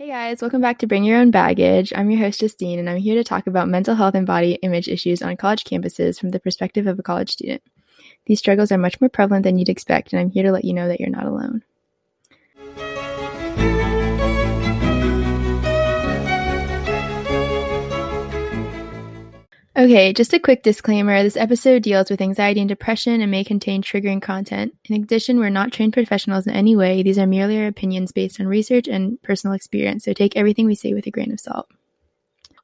Hey guys, welcome back to Bring Your Own Baggage. I'm your host, Justine, and I'm here to talk about mental health and body image issues on college campuses from the perspective of a college student. These struggles are much more prevalent than you'd expect, and I'm here to let you know that you're not alone. Okay, just a quick disclaimer this episode deals with anxiety and depression and may contain triggering content. In addition, we're not trained professionals in any way. These are merely our opinions based on research and personal experience, so take everything we say with a grain of salt.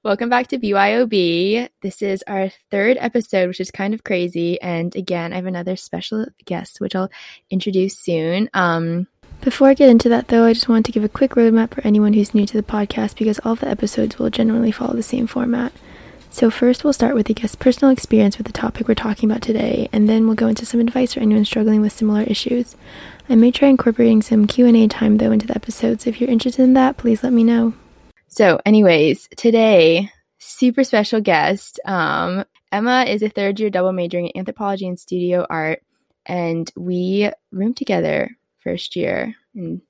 Welcome back to BYOB. This is our third episode, which is kind of crazy. And again, I have another special guest, which I'll introduce soon. Um, before I get into that, though, I just want to give a quick roadmap for anyone who's new to the podcast because all the episodes will generally follow the same format. So first we'll start with the guest's personal experience with the topic we're talking about today, and then we'll go into some advice for anyone struggling with similar issues. I may try incorporating some Q&A time though into the episode, so if you're interested in that, please let me know. So anyways, today, super special guest. Um, Emma is a third year double majoring in anthropology and studio art, and we roomed together first year in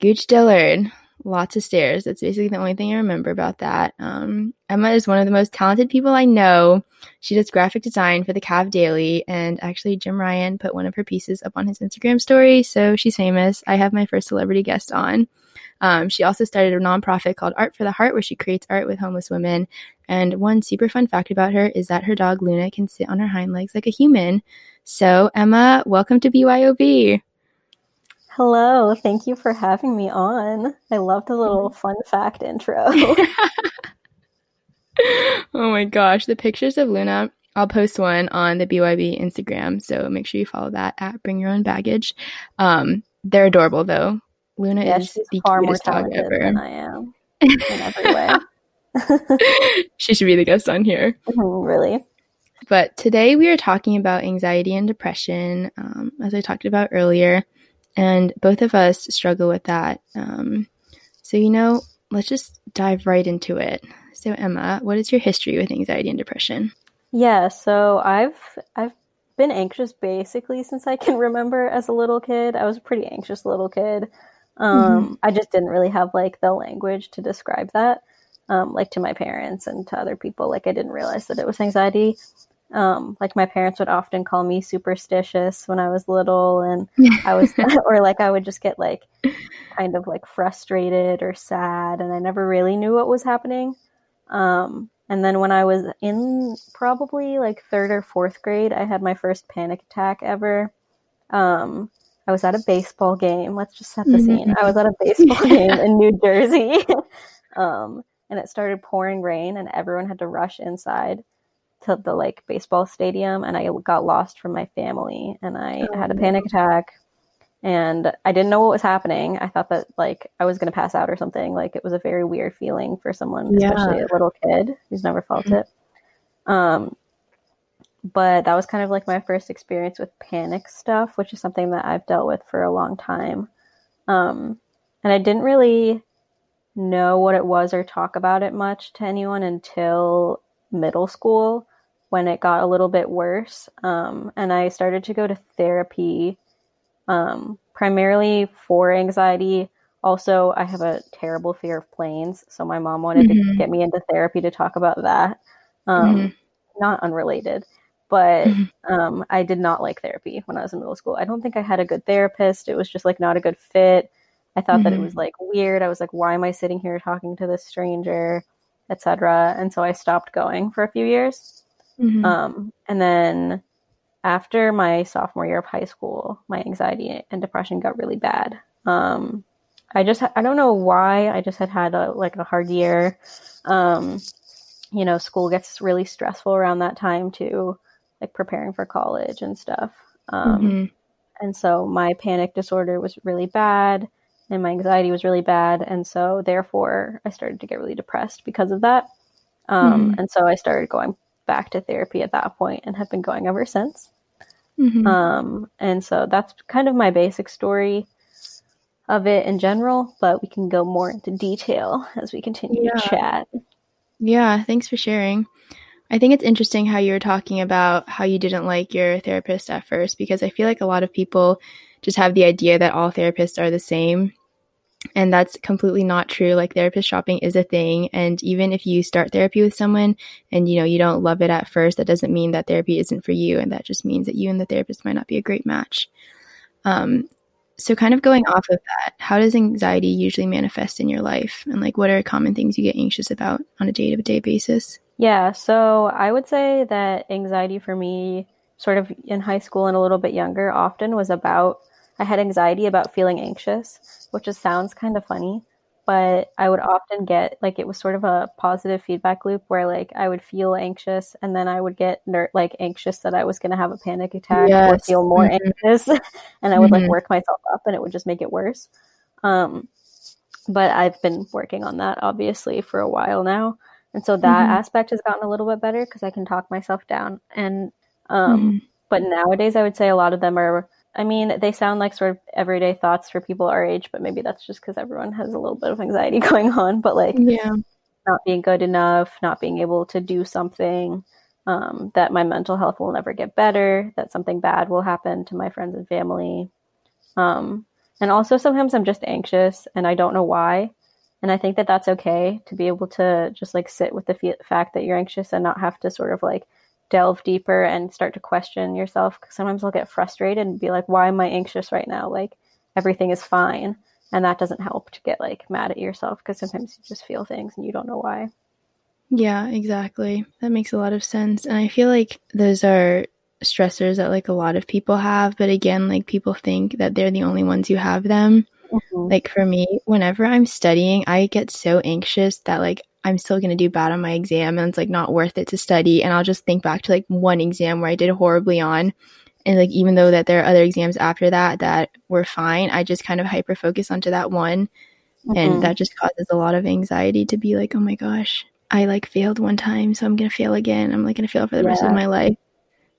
Gooch Dillard lots of stairs. That's basically the only thing I remember about that. Um, Emma is one of the most talented people I know. She does graphic design for the Cav Daily, and actually, Jim Ryan put one of her pieces up on his Instagram story, so she's famous. I have my first celebrity guest on. Um, she also started a nonprofit called Art for the Heart, where she creates art with homeless women. And one super fun fact about her is that her dog Luna can sit on her hind legs like a human. So, Emma, welcome to BYOB. Hello, thank you for having me on. I love the little fun fact intro. oh my gosh, the pictures of Luna. I'll post one on the BYB Instagram, so make sure you follow that at Bring Your Own Baggage. Um, they're adorable though. Luna yeah, is the far cutest more dog ever. Than I am in every way. she should be the guest on here. Mm-hmm, really. But today we are talking about anxiety and depression, um, as I talked about earlier. And both of us struggle with that. Um, so, you know, let's just dive right into it. So, Emma, what is your history with anxiety and depression? Yeah, so I've I've been anxious basically since I can remember as a little kid. I was a pretty anxious little kid. Um, mm-hmm. I just didn't really have like the language to describe that, um, like to my parents and to other people. Like I didn't realize that it was anxiety. Um, like my parents would often call me superstitious when I was little, and I was, or like I would just get like kind of like frustrated or sad, and I never really knew what was happening. Um, and then when I was in probably like third or fourth grade, I had my first panic attack ever. Um, I was at a baseball game. Let's just set the scene. I was at a baseball game in New Jersey. um, and it started pouring rain, and everyone had to rush inside to the like baseball stadium and I got lost from my family and I oh, had a panic attack and I didn't know what was happening. I thought that like I was going to pass out or something. Like it was a very weird feeling for someone, yeah. especially a little kid who's never felt mm-hmm. it. Um, but that was kind of like my first experience with panic stuff, which is something that I've dealt with for a long time. Um, and I didn't really know what it was or talk about it much to anyone until middle school when it got a little bit worse. Um, and I started to go to therapy um, primarily for anxiety. Also, I have a terrible fear of planes. So my mom wanted mm-hmm. to get me into therapy to talk about that. Um, mm-hmm. Not unrelated, but mm-hmm. um, I did not like therapy when I was in middle school. I don't think I had a good therapist. It was just like not a good fit. I thought that it was mm-hmm. like weird. I was like, why am I sitting here talking to this stranger? etc. And so I stopped going for a few years. Mm-hmm. Um, and then after my sophomore year of high school, my anxiety and depression got really bad. Um, I just I don't know why I just had had a, like a hard year. Um, you know, school gets really stressful around that time too, like preparing for college and stuff. Um, mm-hmm. And so my panic disorder was really bad and my anxiety was really bad and so therefore i started to get really depressed because of that um, mm-hmm. and so i started going back to therapy at that point and have been going ever since mm-hmm. um, and so that's kind of my basic story of it in general but we can go more into detail as we continue yeah. to chat yeah thanks for sharing I think it's interesting how you were talking about how you didn't like your therapist at first because I feel like a lot of people just have the idea that all therapists are the same And that's completely not true. Like therapist shopping is a thing. And even if you start therapy with someone and you know you don't love it at first, that doesn't mean that therapy isn't for you. And that just means that you and the therapist might not be a great match. Um, so kind of going off of that, how does anxiety usually manifest in your life? And like what are common things you get anxious about on a day to day basis? Yeah, so I would say that anxiety for me, sort of in high school and a little bit younger, often was about I had anxiety about feeling anxious, which just sounds kind of funny, but I would often get like it was sort of a positive feedback loop where like I would feel anxious and then I would get ner- like anxious that I was going to have a panic attack yes. or feel more mm-hmm. anxious and I would mm-hmm. like work myself up and it would just make it worse. Um, but I've been working on that obviously for a while now. And so that mm-hmm. aspect has gotten a little bit better because I can talk myself down. And um, mm-hmm. but nowadays I would say a lot of them are I mean, they sound like sort of everyday thoughts for people our age, but maybe that's just because everyone has a little bit of anxiety going on. But like, yeah, not being good enough, not being able to do something, um, that my mental health will never get better, that something bad will happen to my friends and family. Um, and also sometimes I'm just anxious and I don't know why. And I think that that's okay to be able to just like sit with the f- fact that you're anxious and not have to sort of like delve deeper and start to question yourself. Sometimes I'll get frustrated and be like, why am I anxious right now? Like everything is fine. And that doesn't help to get like mad at yourself because sometimes you just feel things and you don't know why. Yeah, exactly. That makes a lot of sense. And I feel like those are stressors that like a lot of people have. But again, like people think that they're the only ones who have them. Mm-hmm. Like for me, whenever I'm studying, I get so anxious that like I'm still going to do bad on my exam and it's like not worth it to study. And I'll just think back to like one exam where I did horribly on. And like, even though that there are other exams after that that were fine, I just kind of hyper focus onto that one. Mm-hmm. And that just causes a lot of anxiety to be like, oh my gosh, I like failed one time. So I'm going to fail again. I'm like going to fail for the yeah. rest of my life.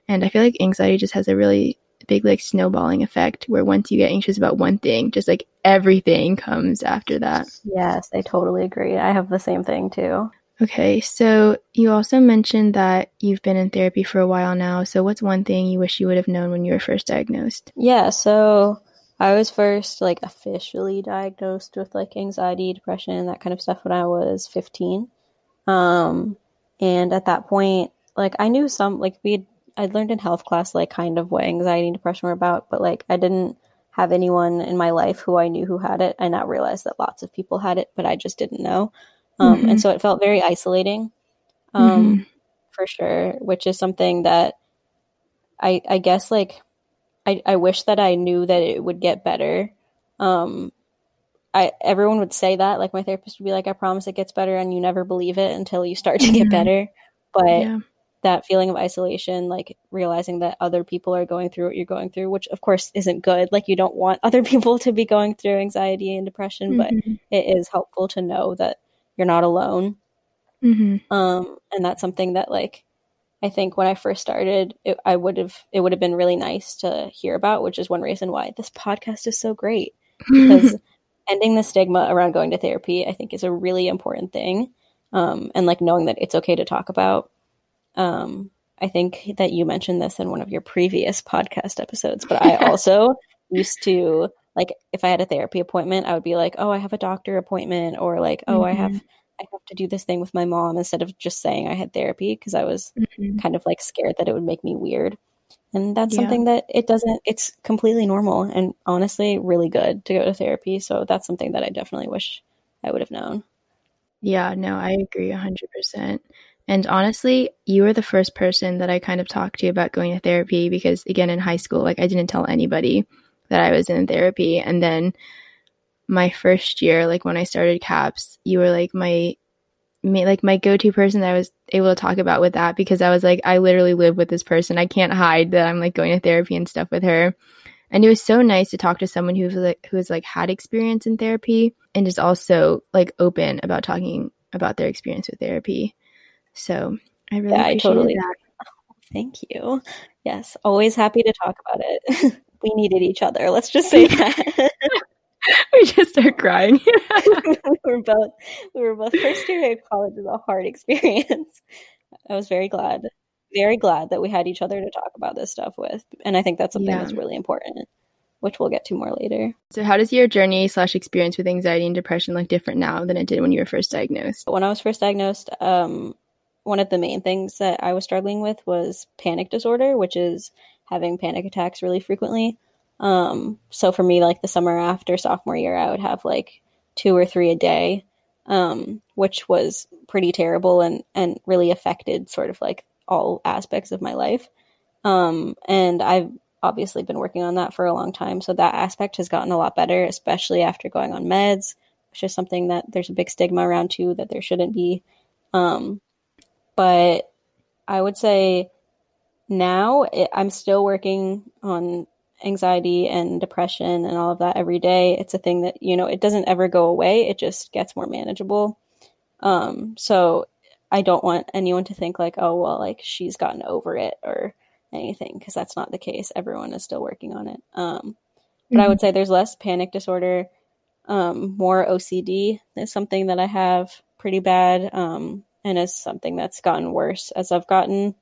And I feel like anxiety just has a really big like snowballing effect where once you get anxious about one thing, just like everything comes after that. Yes, I totally agree. I have the same thing too. Okay, so you also mentioned that you've been in therapy for a while now. So, what's one thing you wish you would have known when you were first diagnosed? Yeah, so I was first like officially diagnosed with like anxiety, depression, that kind of stuff when I was 15. Um, and at that point, like I knew some, like we I learned in health class like kind of what anxiety and depression were about, but like I didn't have anyone in my life who I knew who had it. I now realized that lots of people had it, but I just didn't know. Um, mm-hmm. And so it felt very isolating, um, mm-hmm. for sure, which is something that I, I guess like I, I wish that I knew that it would get better. Um, I everyone would say that like my therapist would be like, I promise it gets better, and you never believe it until you start to get mm-hmm. better. But yeah that feeling of isolation, like realizing that other people are going through what you're going through, which of course isn't good. Like you don't want other people to be going through anxiety and depression, mm-hmm. but it is helpful to know that you're not alone. Mm-hmm. Um, and that's something that like I think when I first started, it, I would have it would have been really nice to hear about, which is one reason why this podcast is so great because ending the stigma around going to therapy, I think, is a really important thing. Um, and like knowing that it's okay to talk about um, I think that you mentioned this in one of your previous podcast episodes, but I also used to like if I had a therapy appointment, I would be like, "Oh, I have a doctor appointment," or like, "Oh, mm-hmm. I have I have to do this thing with my mom," instead of just saying I had therapy because I was mm-hmm. kind of like scared that it would make me weird. And that's yeah. something that it doesn't. It's completely normal and honestly really good to go to therapy. So that's something that I definitely wish I would have known. Yeah, no, I agree 100%. And honestly, you were the first person that I kind of talked to about going to therapy because, again, in high school, like I didn't tell anybody that I was in therapy. And then my first year, like when I started CAPS, you were like my, like my go-to person that I was able to talk about with that because I was like, I literally live with this person. I can't hide that I'm like going to therapy and stuff with her. And it was so nice to talk to someone who's like who's like had experience in therapy and is also like open about talking about their experience with therapy. So I really yeah, I totally that. Thank you. Yes, always happy to talk about it. we needed each other. Let's just say that. we just start crying. we were both we were both first year of college was a hard experience. I was very glad, very glad that we had each other to talk about this stuff with, and I think that's something yeah. that's really important. which we'll get to more later. So, how does your journey slash experience with anxiety and depression look different now than it did when you were first diagnosed? When I was first diagnosed, um, one of the main things that I was struggling with was panic disorder, which is having panic attacks really frequently. Um, so for me, like the summer after sophomore year, I would have like two or three a day, um, which was pretty terrible and and really affected sort of like all aspects of my life. Um, and I've obviously been working on that for a long time, so that aspect has gotten a lot better, especially after going on meds, which is something that there's a big stigma around too that there shouldn't be. Um, but I would say now it, I'm still working on anxiety and depression and all of that every day. It's a thing that, you know, it doesn't ever go away. It just gets more manageable. Um, so I don't want anyone to think like, oh, well, like she's gotten over it or anything, because that's not the case. Everyone is still working on it. Um, but mm-hmm. I would say there's less panic disorder, um, more OCD is something that I have pretty bad, um, and is something that's gotten worse as I've gotten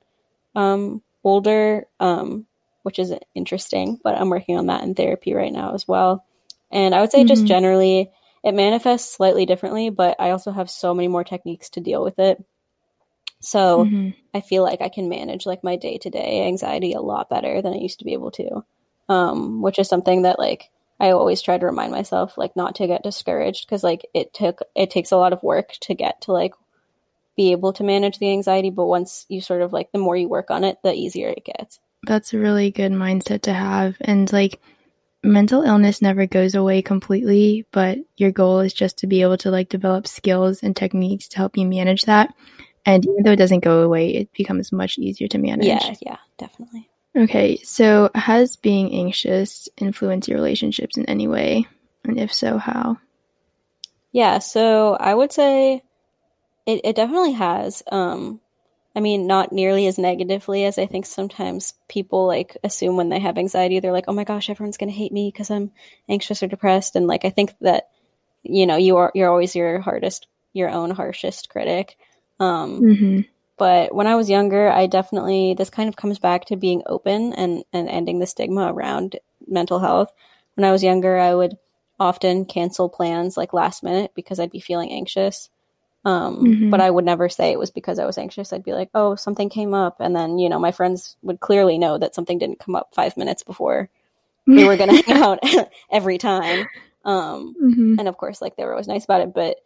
um, older. Um, which is interesting, but I'm working on that in therapy right now as well. And I would say mm-hmm. just generally it manifests slightly differently, but I also have so many more techniques to deal with it. So mm-hmm. I feel like I can manage like my day to day anxiety a lot better than I used to be able to. Um, which is something that like I always try to remind myself like not to get discouraged because like it took it takes a lot of work to get to like be able to manage the anxiety, but once you sort of like the more you work on it, the easier it gets. That's a really good mindset to have. And like mental illness never goes away completely, but your goal is just to be able to like develop skills and techniques to help you manage that. And even though it doesn't go away, it becomes much easier to manage. Yeah, yeah, definitely. Okay, so has being anxious influenced your relationships in any way? And if so, how? Yeah, so I would say it, it definitely has. Um, I mean, not nearly as negatively as I think sometimes people like assume when they have anxiety. They're like, oh my gosh, everyone's going to hate me because I'm anxious or depressed. And like, I think that, you know, you are, you're always your hardest, your own harshest critic. Um, mm-hmm. But when I was younger, I definitely, this kind of comes back to being open and, and ending the stigma around mental health. When I was younger, I would often cancel plans like last minute because I'd be feeling anxious. Um, mm-hmm. But I would never say it was because I was anxious. I'd be like, oh, something came up. And then, you know, my friends would clearly know that something didn't come up five minutes before we were going to hang out every time. Um, mm-hmm. And of course, like, they were always nice about it. But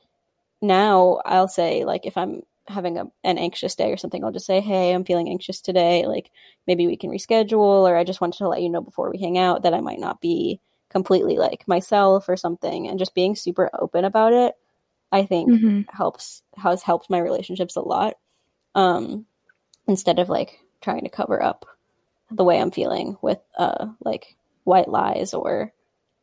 now I'll say, like, if I'm having a, an anxious day or something, I'll just say, hey, I'm feeling anxious today. Like, maybe we can reschedule. Or I just wanted to let you know before we hang out that I might not be completely like myself or something. And just being super open about it I think mm-hmm. helps has helped my relationships a lot. Um, instead of like trying to cover up the way I'm feeling with uh like white lies or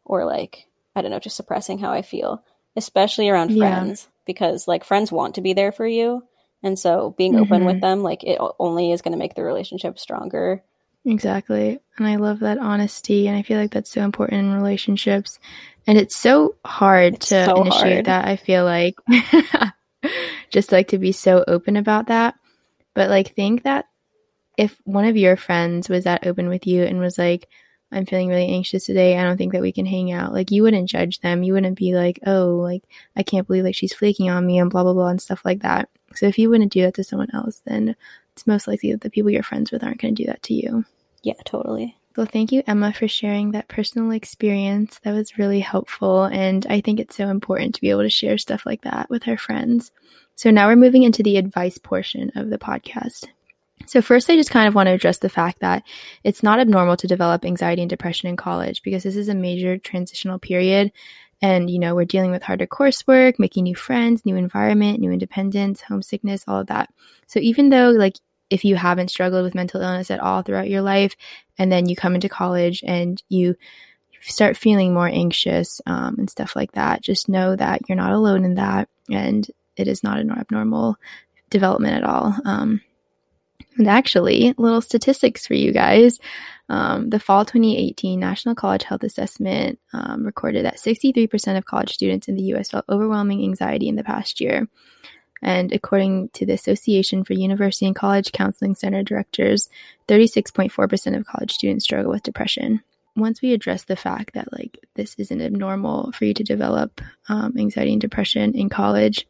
or like I don't know, just suppressing how I feel, especially around yeah. friends because like friends want to be there for you. And so being mm-hmm. open with mm-hmm. them like it only is going to make the relationship stronger. Exactly. And I love that honesty and I feel like that's so important in relationships and it's so hard it's to so initiate hard. that, I feel like. Just like to be so open about that. But like think that if one of your friends was that open with you and was like, I'm feeling really anxious today. I don't think that we can hang out. Like you wouldn't judge them. You wouldn't be like, oh, like I can't believe like she's flaking on me and blah blah blah and stuff like that. So if you wouldn't do that to someone else, then it's most likely that the people you're friends with aren't going to do that to you. Yeah, totally. Well, thank you, Emma, for sharing that personal experience. That was really helpful. And I think it's so important to be able to share stuff like that with our friends. So now we're moving into the advice portion of the podcast. So, first, I just kind of want to address the fact that it's not abnormal to develop anxiety and depression in college because this is a major transitional period. And, you know, we're dealing with harder coursework, making new friends, new environment, new independence, homesickness, all of that. So, even though, like, if you haven't struggled with mental illness at all throughout your life, and then you come into college and you start feeling more anxious um, and stuff like that, just know that you're not alone in that, and it is not an abnormal development at all. Um, and actually, little statistics for you guys. Um, the fall 2018 National College Health Assessment um, recorded that 63% of college students in the US felt overwhelming anxiety in the past year. And according to the Association for University and College Counseling Center directors, 36.4% of college students struggle with depression. once we address the fact that like this isn't abnormal for you to develop um, anxiety and depression in college,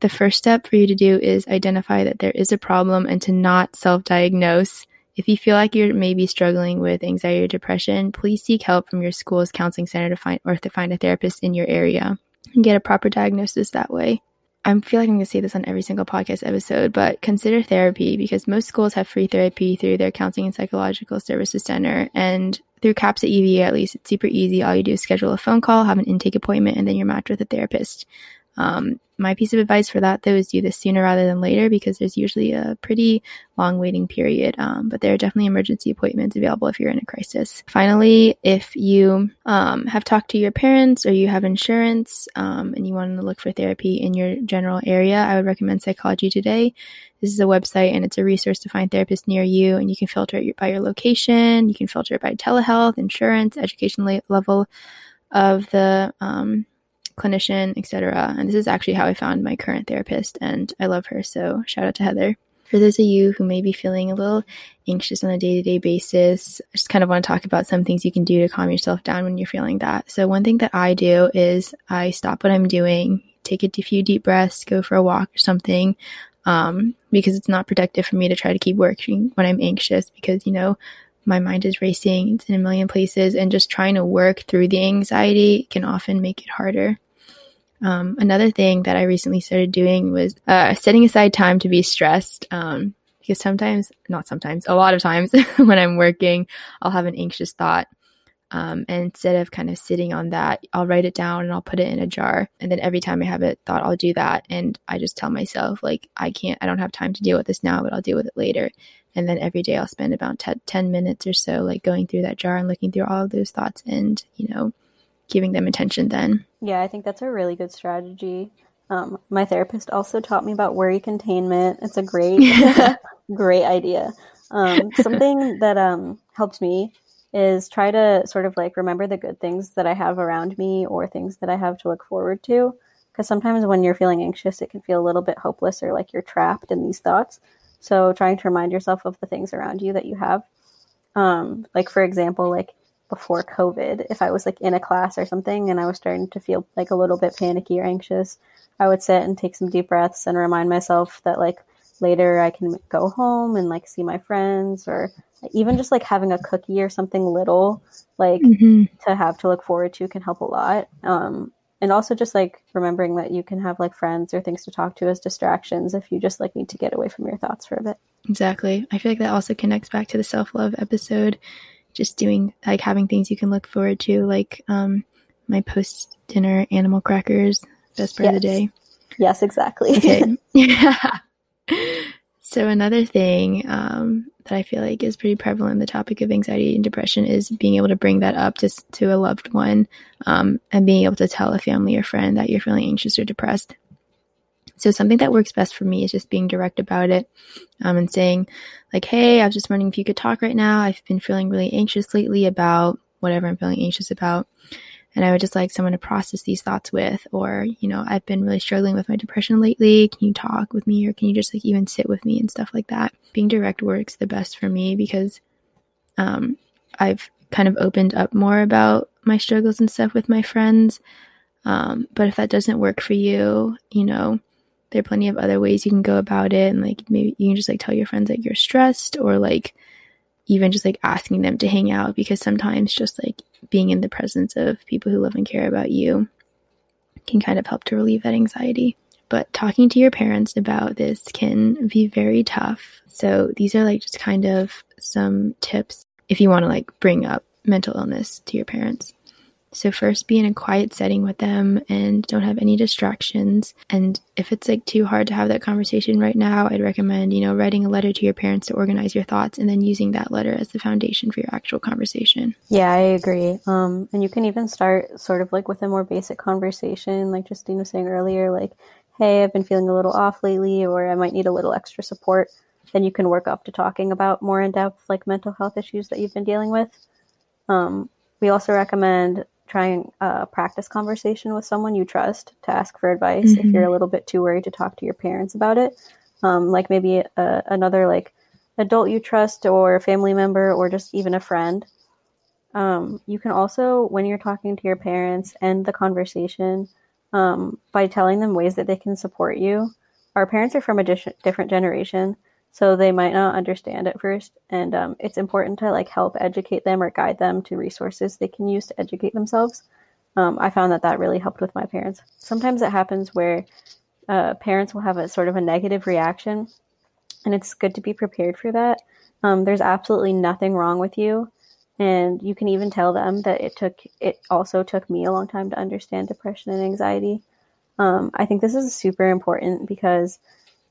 the first step for you to do is identify that there is a problem and to not self diagnose. If you feel like you're maybe struggling with anxiety or depression, please seek help from your school's counseling center to find or to find a therapist in your area and get a proper diagnosis that way. I feel like I'm going to say this on every single podcast episode, but consider therapy because most schools have free therapy through their counseling and psychological services center. And through CAPS at UVA, at least, it's super easy. All you do is schedule a phone call, have an intake appointment, and then you're matched with a therapist. Um, my piece of advice for that though is do this sooner rather than later because there's usually a pretty long waiting period. Um, but there are definitely emergency appointments available if you're in a crisis. Finally, if you um, have talked to your parents or you have insurance um, and you want to look for therapy in your general area, I would recommend Psychology Today. This is a website and it's a resource to find therapists near you, and you can filter it by your location. You can filter it by telehealth, insurance, education level of the um, clinician, etc. And this is actually how I found my current therapist, and I love her. So shout out to Heather. For those of you who may be feeling a little anxious on a day to day basis, I just kind of want to talk about some things you can do to calm yourself down when you're feeling that. So, one thing that I do is I stop what I'm doing, take a few deep breaths, go for a walk or something, um, because it's not productive for me to try to keep working when I'm anxious because, you know, my mind is racing, it's in a million places, and just trying to work through the anxiety can often make it harder. Um, another thing that I recently started doing was uh, setting aside time to be stressed. Um, because sometimes, not sometimes, a lot of times when I'm working, I'll have an anxious thought. Um, and instead of kind of sitting on that, I'll write it down and I'll put it in a jar. And then every time I have a thought, I'll do that. And I just tell myself, like, I can't, I don't have time to deal with this now, but I'll deal with it later. And then every day I'll spend about t- 10 minutes or so, like going through that jar and looking through all of those thoughts and, you know, giving them attention then. Yeah, I think that's a really good strategy. Um, my therapist also taught me about worry containment. It's a great, great idea. Um, something that um, helped me is try to sort of like remember the good things that I have around me or things that I have to look forward to. Because sometimes when you're feeling anxious, it can feel a little bit hopeless or like you're trapped in these thoughts. So trying to remind yourself of the things around you that you have. Um, like for example, like before COVID, if I was like in a class or something and I was starting to feel like a little bit panicky or anxious, I would sit and take some deep breaths and remind myself that like later I can go home and like see my friends or even just like having a cookie or something little like mm-hmm. to have to look forward to can help a lot. Um, and also just like remembering that you can have like friends or things to talk to as distractions if you just like need to get away from your thoughts for a bit. Exactly. I feel like that also connects back to the self love episode just doing like having things you can look forward to, like um, my post dinner animal crackers, best part yes. of the day. Yes, exactly. Okay. yeah. So another thing um, that I feel like is pretty prevalent in the topic of anxiety and depression is being able to bring that up to to a loved one, um, and being able to tell a family or friend that you're feeling anxious or depressed. So something that works best for me is just being direct about it um, and saying, like, hey, I was just wondering if you could talk right now. I've been feeling really anxious lately about whatever I'm feeling anxious about. And I would just like someone to process these thoughts with, or, you know, I've been really struggling with my depression lately. Can you talk with me or can you just like even sit with me and stuff like that? Being direct works the best for me because um, I've kind of opened up more about my struggles and stuff with my friends. Um, but if that doesn't work for you, you know, there are plenty of other ways you can go about it and like maybe you can just like tell your friends that you're stressed or like even just like asking them to hang out because sometimes just like being in the presence of people who love and care about you can kind of help to relieve that anxiety. But talking to your parents about this can be very tough. So these are like just kind of some tips if you want to like bring up mental illness to your parents so, first be in a quiet setting with them and don't have any distractions. And if it's like too hard to have that conversation right now, I'd recommend, you know, writing a letter to your parents to organize your thoughts and then using that letter as the foundation for your actual conversation. Yeah, I agree. Um, and you can even start sort of like with a more basic conversation, like Justine was saying earlier, like, hey, I've been feeling a little off lately, or I might need a little extra support. Then you can work up to talking about more in depth, like mental health issues that you've been dealing with. Um, we also recommend trying a practice conversation with someone you trust to ask for advice mm-hmm. if you're a little bit too worried to talk to your parents about it um, like maybe a, another like adult you trust or a family member or just even a friend Um, you can also, when you're talking to your parents, end the conversation um, by telling them ways that they can support you. Our parents are from a di- different generation, so they might not understand at first, and um, it's important to like help educate them or guide them to resources they can use to educate themselves. Um, I found that that really helped with my parents. Sometimes it happens where uh, parents will have a sort of a negative reaction, and it's good to be prepared for that. Um, there's absolutely nothing wrong with you and you can even tell them that it took it also took me a long time to understand depression and anxiety um, i think this is super important because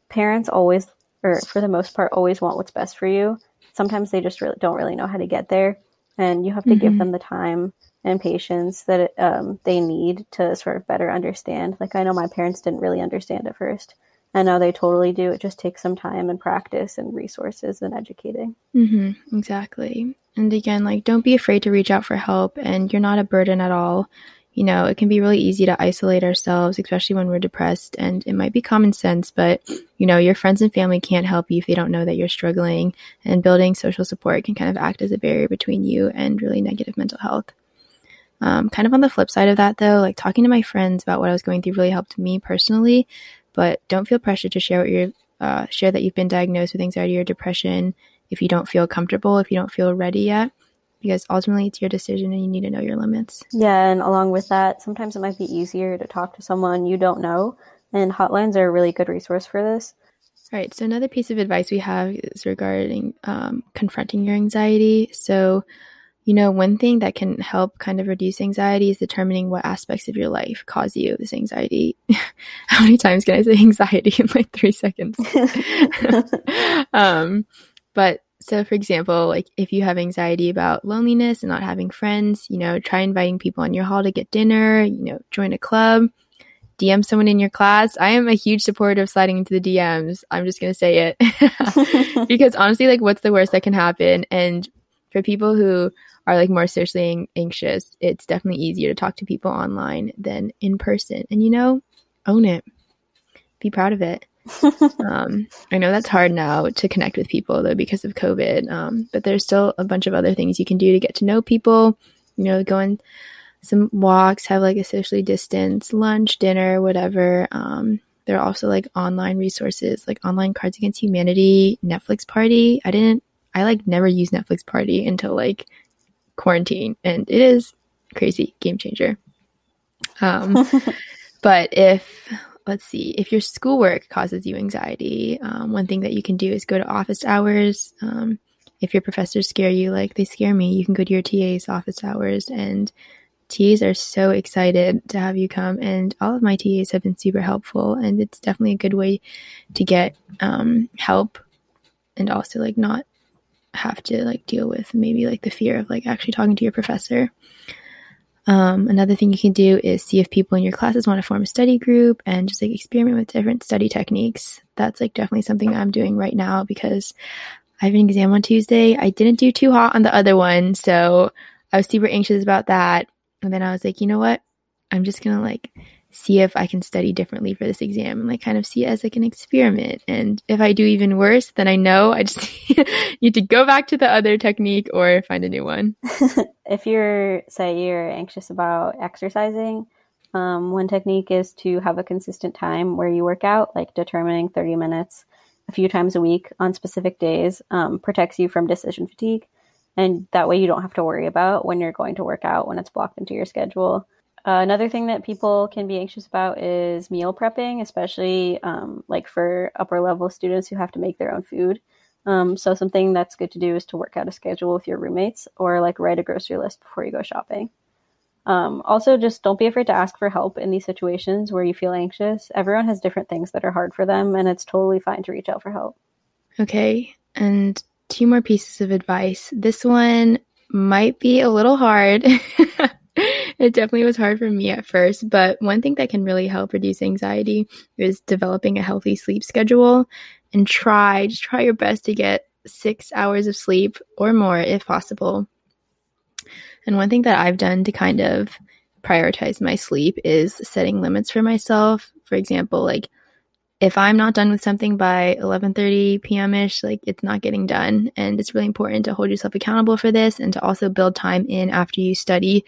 parents always or for the most part always want what's best for you sometimes they just really don't really know how to get there and you have to mm-hmm. give them the time and patience that it, um, they need to sort of better understand like i know my parents didn't really understand at first and now they totally do. It just takes some time and practice and resources and educating. Mm-hmm, exactly. And again, like, don't be afraid to reach out for help, and you're not a burden at all. You know, it can be really easy to isolate ourselves, especially when we're depressed, and it might be common sense, but you know, your friends and family can't help you if they don't know that you're struggling, and building social support can kind of act as a barrier between you and really negative mental health. Um, kind of on the flip side of that, though, like talking to my friends about what I was going through really helped me personally, but don't feel pressured to share what you're uh, share that you've been diagnosed with anxiety or depression if you don't feel comfortable, if you don't feel ready yet, because ultimately it's your decision and you need to know your limits. Yeah, and along with that, sometimes it might be easier to talk to someone you don't know, and hotlines are a really good resource for this. All right, so another piece of advice we have is regarding um, confronting your anxiety. So, you know, one thing that can help kind of reduce anxiety is determining what aspects of your life cause you this anxiety. How many times can I say anxiety in like three seconds? um, but so, for example, like if you have anxiety about loneliness and not having friends, you know, try inviting people on your hall to get dinner, you know, join a club, DM someone in your class. I am a huge supporter of sliding into the DMs. I'm just going to say it. because honestly, like, what's the worst that can happen? And for people who are like more socially anxious, it's definitely easier to talk to people online than in person. And, you know, own it, be proud of it. Um, I know that's hard now to connect with people though because of COVID, um, but there's still a bunch of other things you can do to get to know people. You know, go on some walks, have like a socially distanced lunch, dinner, whatever. Um, there are also like online resources like online Cards Against Humanity, Netflix Party. I didn't, I like never used Netflix Party until like quarantine, and it is crazy game changer. Um, but if let's see, if your schoolwork causes you anxiety, um, one thing that you can do is go to office hours. Um, if your professors scare you like they scare me, you can go to your TA's office hours and TAs are so excited to have you come and all of my TAs have been super helpful and it's definitely a good way to get um, help and also like not have to like deal with maybe like the fear of like actually talking to your professor. Um, another thing you can do is see if people in your classes want to form a study group and just like experiment with different study techniques. That's like definitely something I'm doing right now because I have an exam on Tuesday. I didn't do too hot on the other one, so I was super anxious about that. And then I was like, you know what? I'm just gonna like see if I can study differently for this exam and like kind of see it as like an experiment. And if I do even worse, then I know I just need to go back to the other technique or find a new one. if you're, say, you're anxious about exercising, um, one technique is to have a consistent time where you work out, like determining 30 minutes a few times a week on specific days um, protects you from decision fatigue. And that way you don't have to worry about when you're going to work out when it's blocked into your schedule. Uh, another thing that people can be anxious about is meal prepping, especially um, like for upper level students who have to make their own food. Um, so something that's good to do is to work out a schedule with your roommates or like write a grocery list before you go shopping. Um, also, just don't be afraid to ask for help in these situations where you feel anxious. Everyone has different things that are hard for them, and it's totally fine to reach out for help. Okay, and two more pieces of advice. This one might be a little hard. it definitely was hard for me at first, but one thing that can really help reduce anxiety is developing a healthy sleep schedule and try, just try your best to get six hours of sleep or more if possible. And one thing that I've done to kind of prioritize my sleep is setting limits for myself. For example, like if I'm not done with something by 11:30 p.m. ish, like it's not getting done. And it's really important to hold yourself accountable for this and to also build time in after you study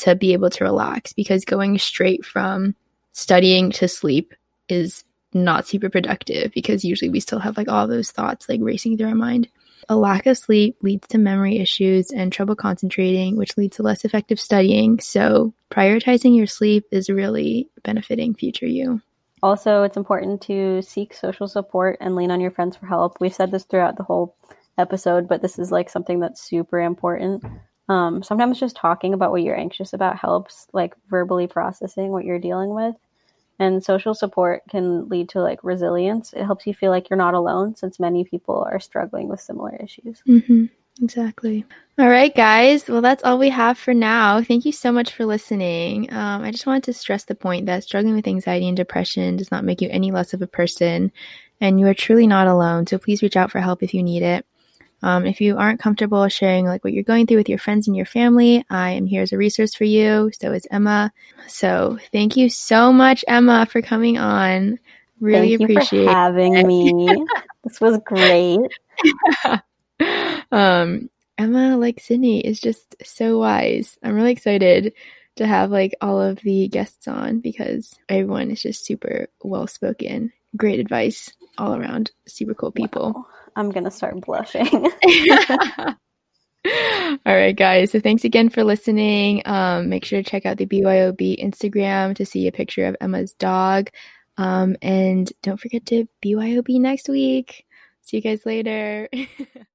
to be able to relax because going straight from studying to sleep is not super productive because usually we still have like all those thoughts like racing through our mind. A lack of sleep leads to memory issues and trouble concentrating, which leads to less effective studying. So, prioritizing your sleep is really benefiting future you. Also, it's important to seek social support and lean on your friends for help. We've said this throughout the whole episode, but this is like something that's super important. Um, sometimes just talking about what you're anxious about helps, like verbally processing what you're dealing with. And social support can lead to like resilience. It helps you feel like you're not alone since many people are struggling with similar issues. Mm-hmm. Exactly. All right, guys. Well, that's all we have for now. Thank you so much for listening. Um, I just wanted to stress the point that struggling with anxiety and depression does not make you any less of a person, and you are truly not alone. So please reach out for help if you need it. Um, if you aren't comfortable sharing like what you're going through with your friends and your family, I am here as a resource for you. So is Emma. So thank you so much, Emma, for coming on. Really Thank appreciate having it. me. this was great. um, Emma, like Sydney, is just so wise. I'm really excited to have like all of the guests on because everyone is just super well spoken. Great advice all around. Super cool people. Wow. I'm gonna start blushing. All right, guys. So thanks again for listening. Um, make sure to check out the BYOB Instagram to see a picture of Emma's dog. Um, and don't forget to BYOB next week. See you guys later.